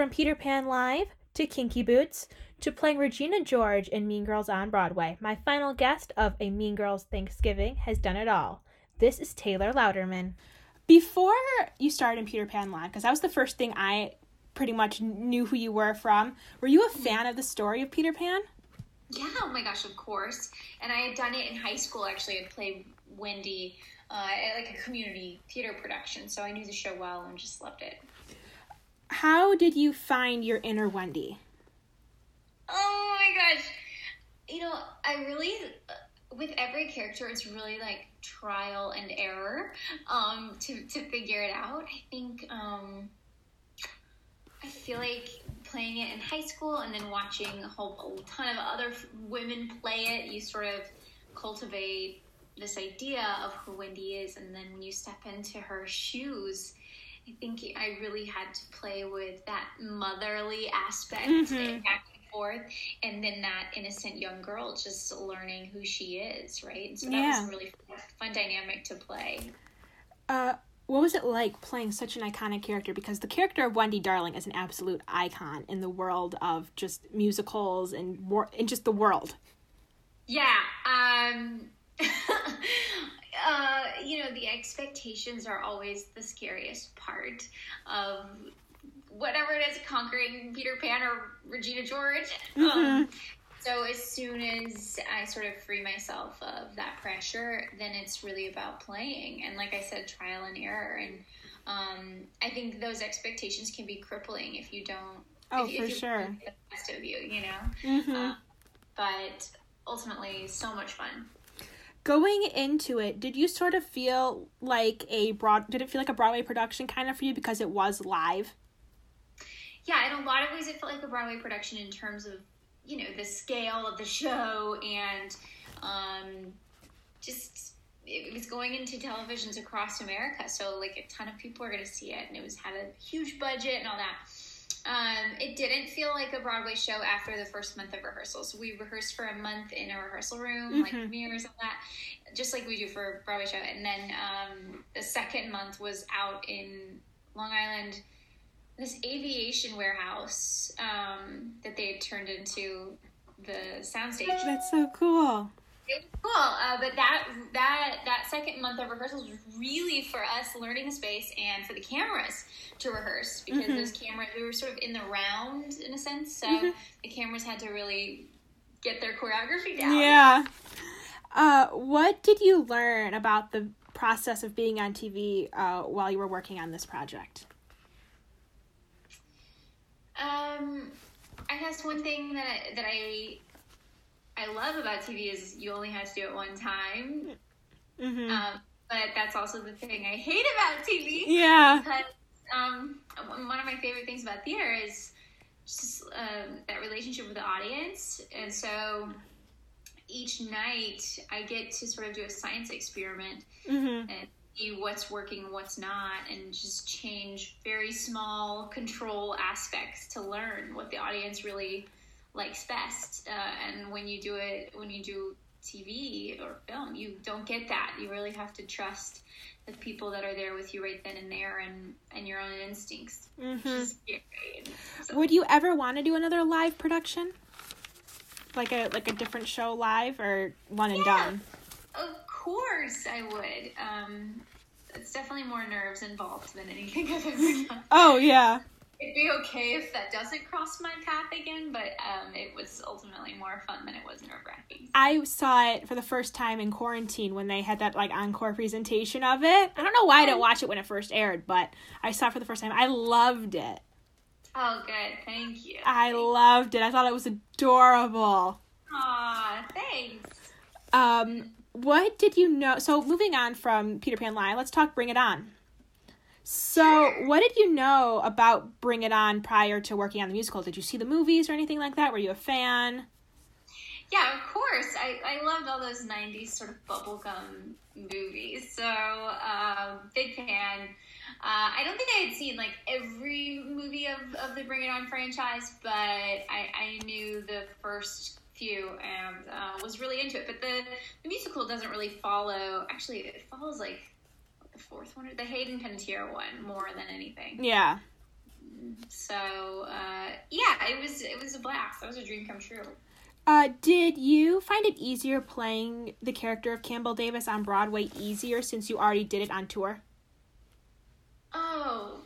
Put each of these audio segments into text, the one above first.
From Peter Pan Live to Kinky Boots to playing Regina George in Mean Girls on Broadway, my final guest of A Mean Girls Thanksgiving has done it all. This is Taylor Louderman. Before you started in Peter Pan Live, because that was the first thing I pretty much knew who you were from, were you a fan of the story of Peter Pan? Yeah, oh my gosh, of course. And I had done it in high school, actually. I'd played Wendy uh, at like a community theater production, so I knew the show well and just loved it. How did you find your inner Wendy? Oh my gosh. You know, I really, with every character, it's really like trial and error um, to, to figure it out. I think, um, I feel like playing it in high school and then watching a whole a ton of other women play it, you sort of cultivate this idea of who Wendy is. And then when you step into her shoes, I think I really had to play with that motherly aspect mm-hmm. back and forth, and then that innocent young girl just learning who she is, right? So that yeah. was a really fun, fun dynamic to play. Uh, what was it like playing such an iconic character? Because the character of Wendy Darling is an absolute icon in the world of just musicals and war- and just the world. Yeah. Um, uh, you know, the expectations are always the scariest part of whatever it is conquering Peter Pan or Regina George. Mm-hmm. Um, so as soon as I sort of free myself of that pressure, then it's really about playing. And like I said, trial and error. And um, I think those expectations can be crippling if you don't. Oh, if, for if sure. The best of you, you know. Mm-hmm. Uh, but ultimately, so much fun. Going into it, did you sort of feel like a broad? Did it feel like a Broadway production kind of for you because it was live? Yeah, in a lot of ways, it felt like a Broadway production in terms of you know the scale of the show and um, just it was going into televisions across America, so like a ton of people are going to see it, and it was had a huge budget and all that. Um, it didn't feel like a Broadway show after the first month of rehearsals. We rehearsed for a month in a rehearsal room, mm-hmm. like premieres and that, just like we do for a Broadway show. And then um, the second month was out in Long Island this aviation warehouse um, that they had turned into the soundstage. That's so cool. It was cool, uh, but that that that second month of rehearsals was really for us learning the space and for the cameras to rehearse because mm-hmm. those cameras we were sort of in the round in a sense, so mm-hmm. the cameras had to really get their choreography down. Yeah. Uh, what did you learn about the process of being on TV uh, while you were working on this project? Um, I guess one thing that I, that I I love about TV is you only have to do it one time. Mm-hmm. Um, but that's also the thing I hate about TV. Yeah. Because um, one of my favorite things about theater is just um, that relationship with the audience, and so each night I get to sort of do a science experiment mm-hmm. and see what's working what's not and just change very small control aspects to learn what the audience really likes best uh, and when you do it when you do tv or film you don't get that you really have to trust the people that are there with you right then and there and and your own instincts mm-hmm. so. would you ever want to do another live production like a like a different show live or one and yeah. done of course I would. Um, it's definitely more nerves involved than anything I've ever done. Oh yeah. It'd be okay if that doesn't cross my path again, but um, it was ultimately more fun than it was nerve wracking. I saw it for the first time in quarantine when they had that like encore presentation of it. I don't know why I didn't watch it when it first aired, but I saw it for the first time. I loved it. Oh, good. Thank you. I loved it. I thought it was adorable. Aw, thanks. Um, what did you know? So moving on from Peter Pan Live, let's talk Bring It On. So, what did you know about Bring It On prior to working on the musical? Did you see the movies or anything like that? Were you a fan? Yeah, of course. I, I loved all those 90s sort of bubblegum movies. So, um, big fan. Uh, I don't think I had seen like every movie of, of the Bring It On franchise, but I, I knew the first few and uh, was really into it. But the, the musical doesn't really follow. Actually, it follows like the fourth one, the Hayden Panettiere one, more than anything. Yeah. So, uh, yeah, it was it was a blast. That was a dream come true. Uh, did you find it easier playing the character of Campbell Davis on Broadway easier since you already did it on tour? Oh,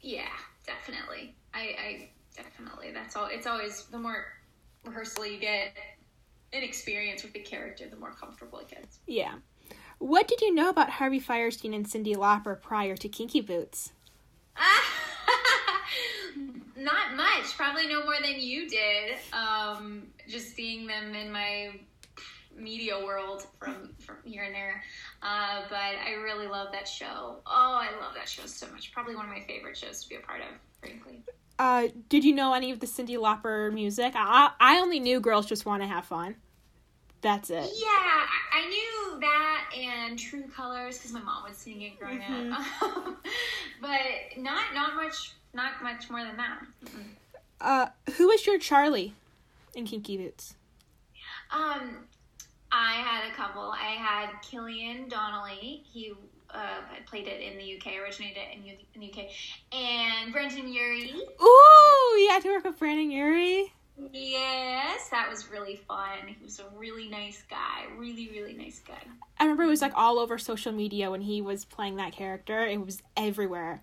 yeah, definitely. I, I definitely. That's all. It's always the more rehearsal you get, an experience with the character, the more comfortable it gets. Yeah. What did you know about Harvey Fierstein and Cyndi Lauper prior to Kinky Boots? Not much. Probably no more than you did. Um, just seeing them in my media world from from here and there. Uh, but I really love that show. Oh, I love that show so much. Probably one of my favorite shows to be a part of, frankly. Uh, did you know any of the Cyndi Lauper music? I I only knew Girls Just Want to Have Fun. That's it. Yeah, I, knew that and True Colors because my mom would sing it growing mm-hmm. up. but not not much not much more than that. Mm-hmm. Uh, who was your Charlie in Kinky Boots? Um, I had a couple. I had Killian Donnelly. He uh, played it in the UK, originated in, U- in the UK, and Brendon Urie. Ooh, you had to work with Brendon Urie. Yes, that was really fun. He was a really nice guy. Really, really nice guy. I remember it was like all over social media when he was playing that character. It was everywhere.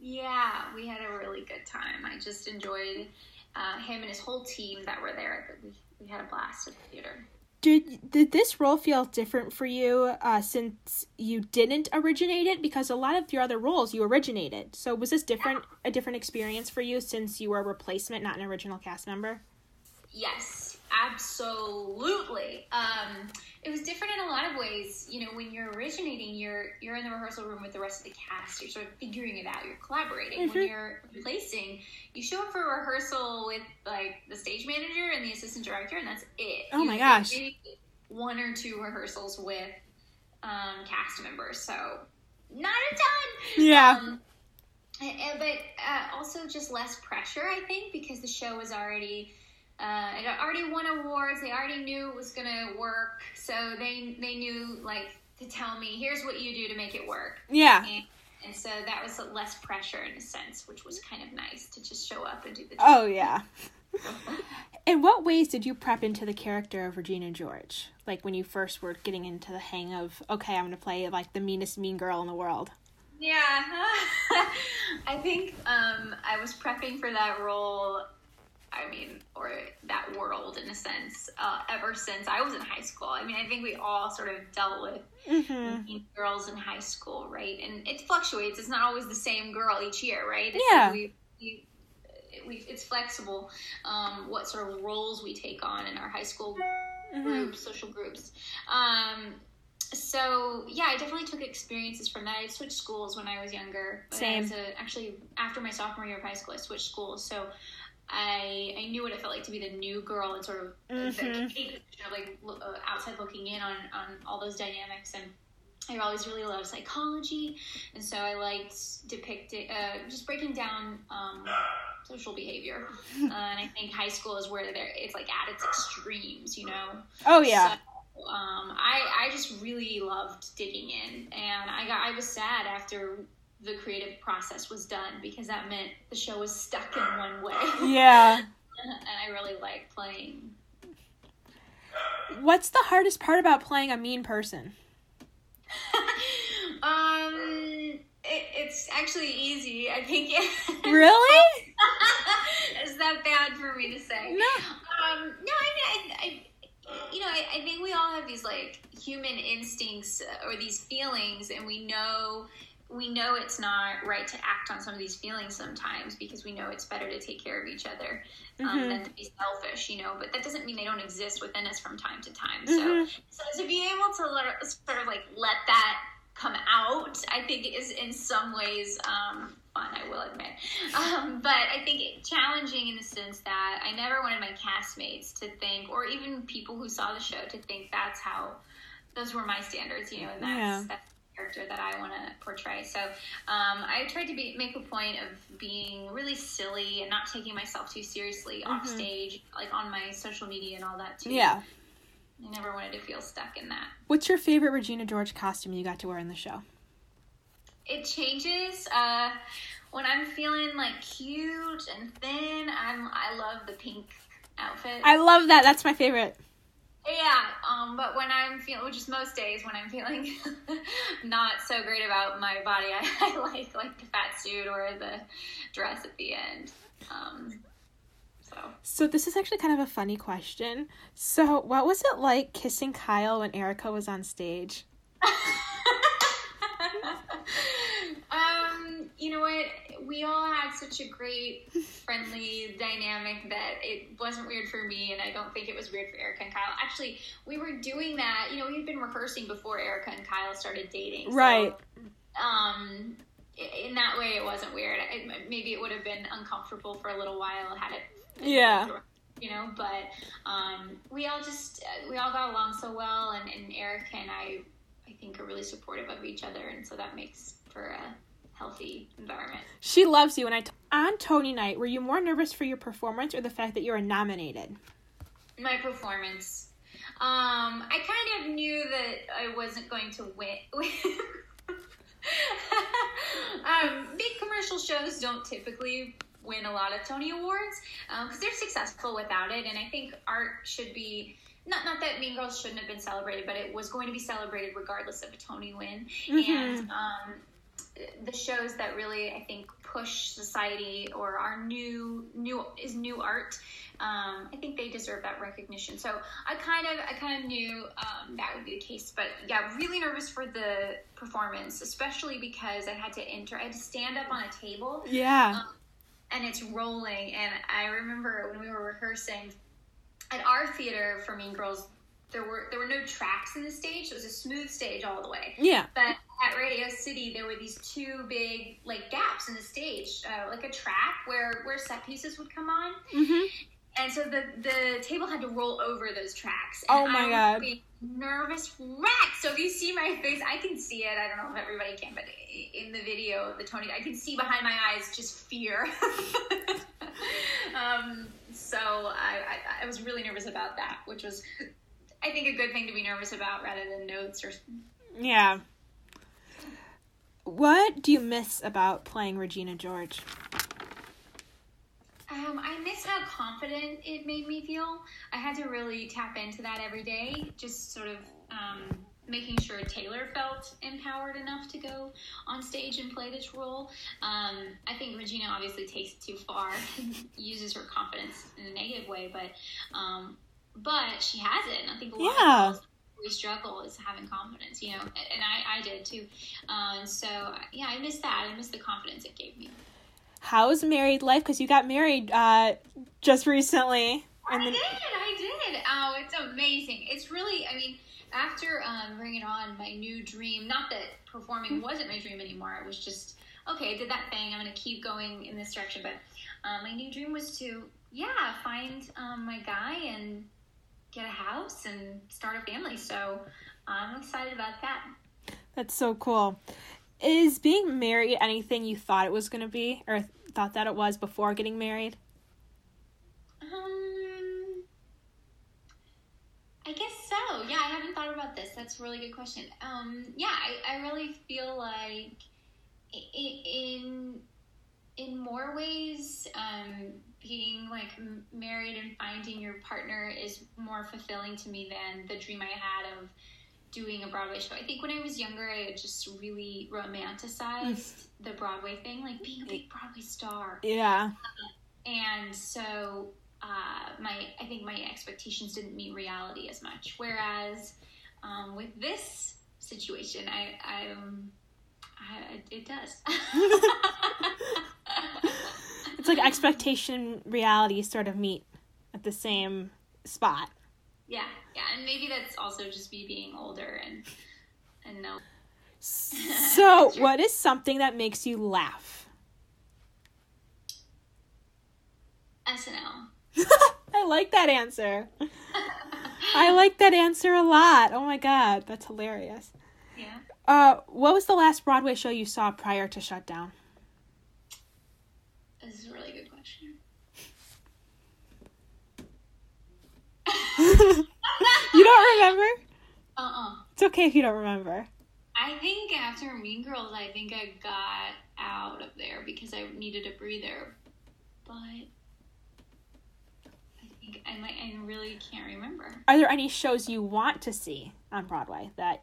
Yeah, we had a really good time. I just enjoyed uh, him and his whole team that were there. We, we had a blast at the theater. Did did this role feel different for you uh, since you didn't originate it? Because a lot of your other roles you originated. So was this different a different experience for you since you were a replacement, not an original cast member? Yes, absolutely. Um, it was different in a lot of ways. You know, when you're originating, you're you're in the rehearsal room with the rest of the cast. You're sort of figuring it out. You're collaborating. Mm-hmm. When you're replacing, you show up for rehearsal with like the stage manager and the assistant director, and that's it. Oh you my gosh! One or two rehearsals with um, cast members, so not a ton. Yeah. Um, but uh, also just less pressure, I think, because the show was already uh, it already won awards. They already knew it was gonna work, so they they knew like to tell me, here's what you do to make it work. Yeah. And, and so that was less pressure in a sense, which was kind of nice to just show up and do the. Job. Oh yeah. in what ways did you prep into the character of Regina George? Like when you first were getting into the hang of, okay, I'm gonna play like the meanest mean girl in the world. Yeah, I think um, I was prepping for that role I mean, or that world in a sense, uh, ever since I was in high school. I mean, I think we all sort of dealt with mm-hmm. girls in high school, right? And it fluctuates. It's not always the same girl each year, right? It's yeah. Like we, we, we, it's flexible um, what sort of roles we take on in our high school mm-hmm. groups, social groups. Um, so yeah, I definitely took experiences from that. I switched schools when I was younger. Same. A, actually, after my sophomore year of high school, I switched schools. So I I knew what it felt like to be the new girl and sort of mm-hmm. the, like uh, outside looking in on on all those dynamics and. I always really loved psychology, and so I liked depicting, uh, just breaking down um, social behavior. uh, and I think high school is where it's like at its extremes, you know. Oh yeah. So, um, I I just really loved digging in, and I got I was sad after the creative process was done because that meant the show was stuck in one way. Yeah. and I really like playing. What's the hardest part about playing a mean person? um, it, it's actually easy. I think. really? Is that bad for me to say? No. Um, no, I mean, I, I you know, I, I think we all have these like human instincts or these feelings, and we know we know it's not right to act on some of these feelings sometimes because we know it's better to take care of each other um, mm-hmm. than to be selfish, you know. But that doesn't mean they don't exist within us from time to time. Mm-hmm. So, so to be able to let, sort of like let that come out, I think is in some ways um, fun. I will admit, um, but I think it, challenging in the sense that I never wanted my castmates to think, or even people who saw the show, to think that's how those were my standards, you know, and that's, yeah. that's character that I want to portray. So um, I tried to be, make a point of being really silly and not taking myself too seriously mm-hmm. off stage, like on my social media and all that too. Yeah. I never wanted to feel stuck in that. What's your favorite Regina George costume you got to wear in the show? It changes. Uh, when I'm feeling like cute and thin, I'm I love the pink outfit. I love that. That's my favorite. Yeah, um, but when I'm feeling, which is most days when I'm feeling not so great about my body, I, I like like the fat suit or the dress at the end. Um, so So this is actually kind of a funny question. So what was it like kissing Kyle when Erica was on stage? um, you know what? We all had such a great, friendly dynamic that it wasn't weird for me, and I don't think it was weird for Erica and Kyle. Actually, we were doing that. You know, we had been rehearsing before Erica and Kyle started dating. so, Right. um, in that way, it wasn't weird. It, maybe it would have been uncomfortable for a little while had it. Yeah. You know, but um, we all just uh, we all got along so well, and, and Erica and I, I think, are really supportive of each other, and so that makes for a healthy environment. She loves you and I t- on Tony night, were you more nervous for your performance or the fact that you were nominated? My performance. Um, I kind of knew that I wasn't going to win. um, big commercial shows don't typically win a lot of Tony Awards because they're successful without it, and I think art should be. Not, not that Mean Girls shouldn't have been celebrated, but it was going to be celebrated regardless of a Tony win. And um, the shows that really I think push society or are new new is new art. Um, I think they deserve that recognition. So I kind of I kind of knew um, that would be the case. But yeah, really nervous for the performance, especially because I had to enter. I had to stand up on a table Yeah. and it's rolling. And I remember when we were rehearsing at our theater for Mean Girls, there were there were no tracks in the stage. It was a smooth stage all the way. Yeah. But at Radio City, there were these two big like gaps in the stage, uh, like a track where where set pieces would come on, Mhm. and so the the table had to roll over those tracks. Oh my I was God. Nervous wreck. So if you see my face, I can see it. I don't know if everybody can, but in the video, the Tony, I can see behind my eyes just fear. um, so I, I I was really nervous about that, which was I think a good thing to be nervous about rather than notes or Yeah. What do you miss about playing Regina George? Um, I miss how confident it made me feel. I had to really tap into that every day, just sort of um, making sure Taylor felt empowered enough to go on stage and play this role. Um, I think Regina obviously takes it too far, uses her confidence in a negative way, but um, but she has it, and I think a lot Yeah. of girls we struggle is having confidence, you know, and I, I did too. Um, so yeah, I miss that. I miss the confidence it gave me. How's married life? Because you got married uh, just recently. And I then, did, I did. Oh, it's amazing. It's really, I mean, after um, Bring It On, my new dream, not that performing wasn't my dream anymore, it was just, okay, I did that thing, I'm going to keep going in this direction. But um, my new dream was to, yeah, find um, my guy and get a house and start a family. So I'm excited about that. that's so cool. Is being married anything you thought it was going to be or thought that it was before getting married? Um, I guess so. Yeah, I haven't thought about this. That's a really good question. Um, yeah, I, I really feel like in in more ways, um, being like married and finding your partner is more fulfilling to me than the dream I had of doing a Broadway show. I think when I was younger, I just really romanticized the Broadway thing, like being a big Broadway star Yeah. and so uh, my I think my expectations didn't meet reality as much. Whereas um, with this situation, I, I, um, I it does. It's like expectation reality sort of meet at the same spot. yeah, yeah, and maybe that's also just me being older and and no. So, what is something that makes you laugh? SNL. I like that answer. I like that answer a lot. Oh my god, that's hilarious. Yeah. Uh, what was the last Broadway show you saw prior to shutdown? This is a really good question. You don't remember? Uh uh It's okay if you don't remember. I think after Mean Girls, I think I got out of there because I needed a breather. But I think I might, I really can't remember. Are there any shows you want to see on Broadway that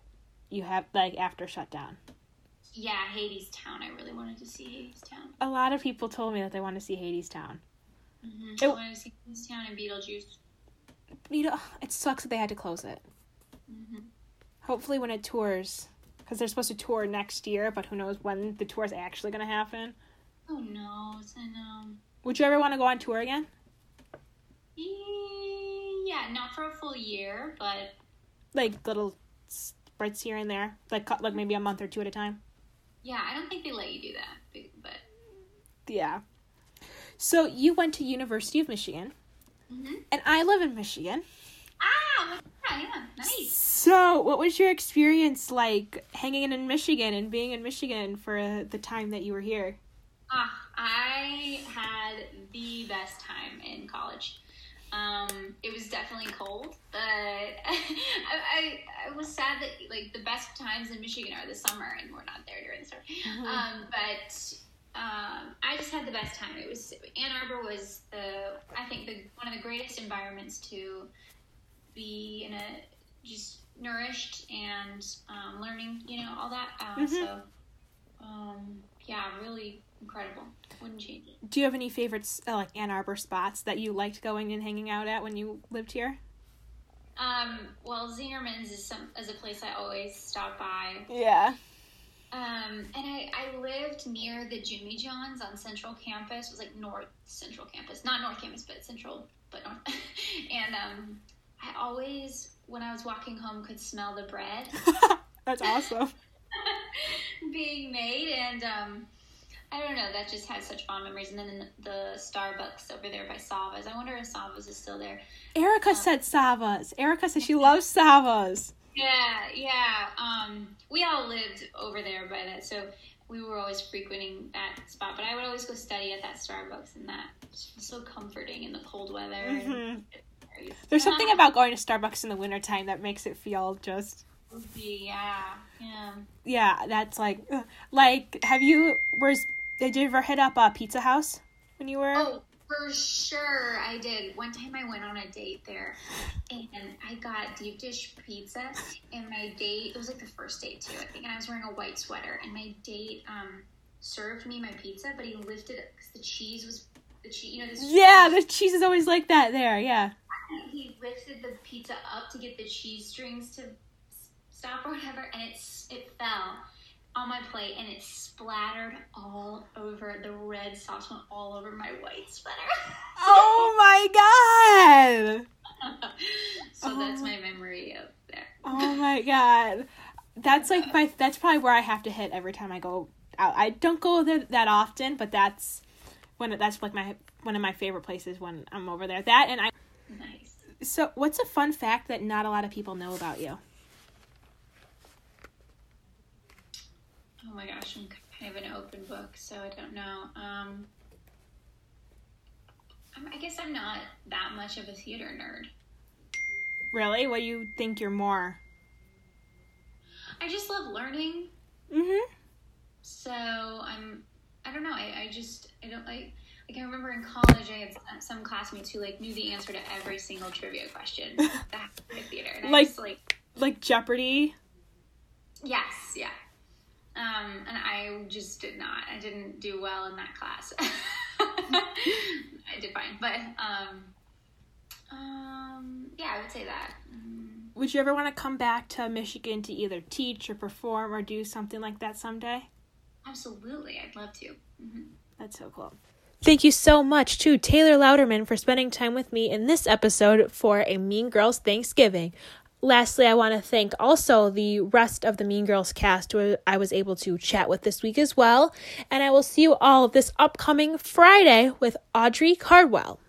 you have like after shutdown? Yeah, Hadestown. I really wanted to see Hadestown. A lot of people told me that they want to see Hadestown. Mm-hmm. I wanted to see Hadestown and Beetlejuice. You know, it sucks that they had to close it. Mm-hmm. Hopefully, when it tours, because they're supposed to tour next year, but who knows when the tour is actually going to happen. Oh no, I know. Would you ever want to go on tour again? Yeah, not for a full year, but like little spreads here and there, like like maybe a month or two at a time. Yeah, I don't think they let you do that, but yeah. So you went to University of Michigan, mm-hmm. and I live in Michigan. Ah, yeah, yeah, nice. So, what was your experience like hanging in Michigan and being in Michigan for the time that you were here? Ah, I had the best time in college. Um, it was definitely cold, but I, I, I was sad that like the best times in Michigan are the summer, and we're not there during the summer. Mm-hmm. Um, but um, I just had the best time. It was Ann Arbor was the I think the one of the greatest environments to be in a just nourished and um, learning, you know, all that. Uh, mm-hmm. So um, yeah, really incredible. Wouldn't change it. Do you have any favorites, uh, like Ann Arbor spots that you liked going and hanging out at when you lived here? Um, well, Zingerman's is some is a place I always stop by. Yeah. Um, and I, I lived near the Jimmy John's on Central Campus. It was like North Central Campus, not North Campus, but Central, but North. and um, I always, when I was walking home, could smell the bread. That's awesome. being made, and um, I don't know. That just has such fond memories. And then the Starbucks over there by Sava's. I wonder if Sava's is still there. Erica um, said Sava's. Erica said she loves Sava's. Yeah, yeah. Um, we all lived over there by that, so we were always frequenting that spot. But I would always go study at that Starbucks, and that was so comforting in the cold weather. Mm-hmm. There's something about going to Starbucks in the wintertime that makes it feel just yeah, yeah. Yeah, that's like, like, have you? Where's did you ever hit up a Pizza House when you were? Oh, for sure, I did. One time I went on a date there, and I got deep dish pizza. And my date, it was like the first date too, I think. And I was wearing a white sweater, and my date um served me my pizza, but he lifted it because the cheese was the cheese. You know this. Yeah, the cheese is always like that there. Yeah. He lifted the pizza up to get the cheese strings to stop or whatever, and it's it fell on my plate and it splattered all over the red sauce went all over my white sweater. oh my god! so oh. that's my memory of there. oh my god, that's like my that's probably where I have to hit every time I go out. I don't go there that often, but that's when that's like my one of my favorite places when I'm over there. That and I. Nice. So, what's a fun fact that not a lot of people know about you? Oh my gosh, I'm kind of an open book, so I don't know. Um, I guess I'm not that much of a theater nerd. Really? What do you think you're more? I just love learning. Mm-hmm. So I'm. I don't know. I, I just I don't like. Like I remember in college, I had some classmates who like knew the answer to every single trivia question that theater. And like, just, like like Jeopardy. Yes. Yeah. Um, and I just did not. I didn't do well in that class. I did fine, but um, um, yeah, I would say that. Would you ever want to come back to Michigan to either teach or perform or do something like that someday? Absolutely, I'd love to. Mm-hmm. That's so cool. Thank you so much to Taylor Louderman for spending time with me in this episode for a Mean Girls Thanksgiving. Lastly, I want to thank also the rest of the Mean Girls cast who I was able to chat with this week as well. And I will see you all this upcoming Friday with Audrey Cardwell.